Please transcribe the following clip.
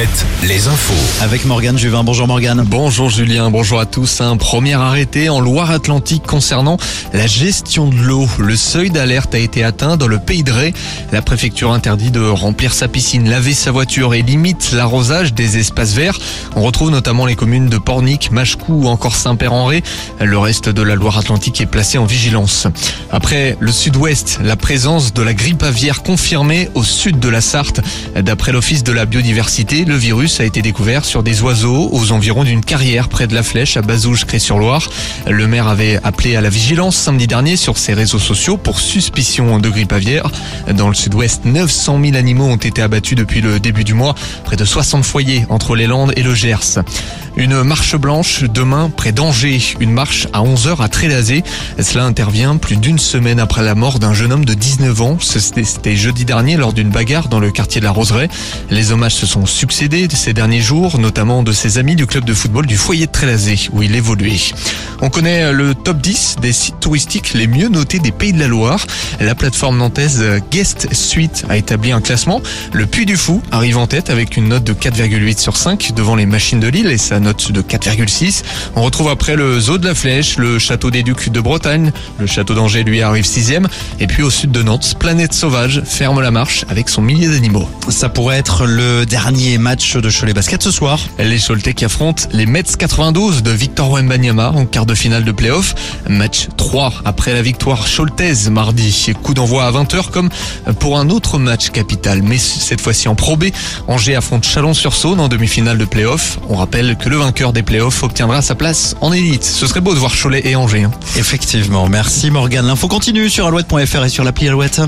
Alouette, les infos. Avec Morgane Juvin. Bonjour Morgane. Bonjour Julien, bonjour à tous. Un premier arrêté en Loire-Atlantique concernant la gestion de l'eau. Le seuil d'alerte a été atteint dans le Pays de Ré. La préfecture interdit de remplir sa piscine, laver sa voiture et limite l'arrosage des espaces verts. On retrouve notamment les communes de Pornic, Machecou ou encore Saint-Père-en-Ré. Le reste de la Loire-Atlantique est placé en vigilance. Après le sud-ouest, la présence de la grippe aviaire confirmée au sud de la Sarthe. D'après l'Office de la biodiversité, le virus a été découvert sur des oiseaux aux environs d'une carrière près de la Flèche à Bazouges-Cré-sur-Loire. Le maire avait appelé à la vigilance samedi dernier sur ses réseaux sociaux pour suspicion de grippe aviaire. Dans le sud-ouest, 900 000 animaux ont été abattus depuis le début du mois, près de 60 foyers entre les Landes et le Gers. Une marche blanche demain près d'Angers, une marche à 11h à Trélazé. Cela intervient plus d'une semaine après la mort d'un jeune homme de 19 ans. C'était jeudi dernier lors d'une bagarre dans le quartier de la Roseraie. Les hommages se sont succédés ces derniers jours, notamment de ses amis du club de football du foyer de Trélazé où il évoluait. On connaît le top 10 des sites touristiques les mieux notés des Pays de la Loire. La plateforme nantaise Guest Suite a établi un classement. Le Puy du Fou arrive en tête avec une note de 4,8 sur 5 devant les machines de Lille et note de 4,6. On retrouve après le Zoo de la Flèche, le Château des Ducs de Bretagne, le Château d'Angers lui arrive sixième, et puis au sud de Nantes, Planète Sauvage ferme la marche avec son millier d'animaux. Ça pourrait être le dernier match de Cholet Basket ce soir. Les Choletais qui affrontent les Mets 92 de Victor Wembanyama en quart de finale de playoff. Match 3 après la victoire choletaise mardi. Coup d'envoi à 20h comme pour un autre match capital, mais cette fois-ci en Pro B. Angers affronte Chalon-sur-Saône en demi-finale de playoff. On rappelle que le vainqueur des playoffs obtiendra sa place en élite. Ce serait beau de voir Cholet et Angers. Hein. Effectivement. Merci Morgane. L'info continue sur alouette.fr et sur l'appli Alouette.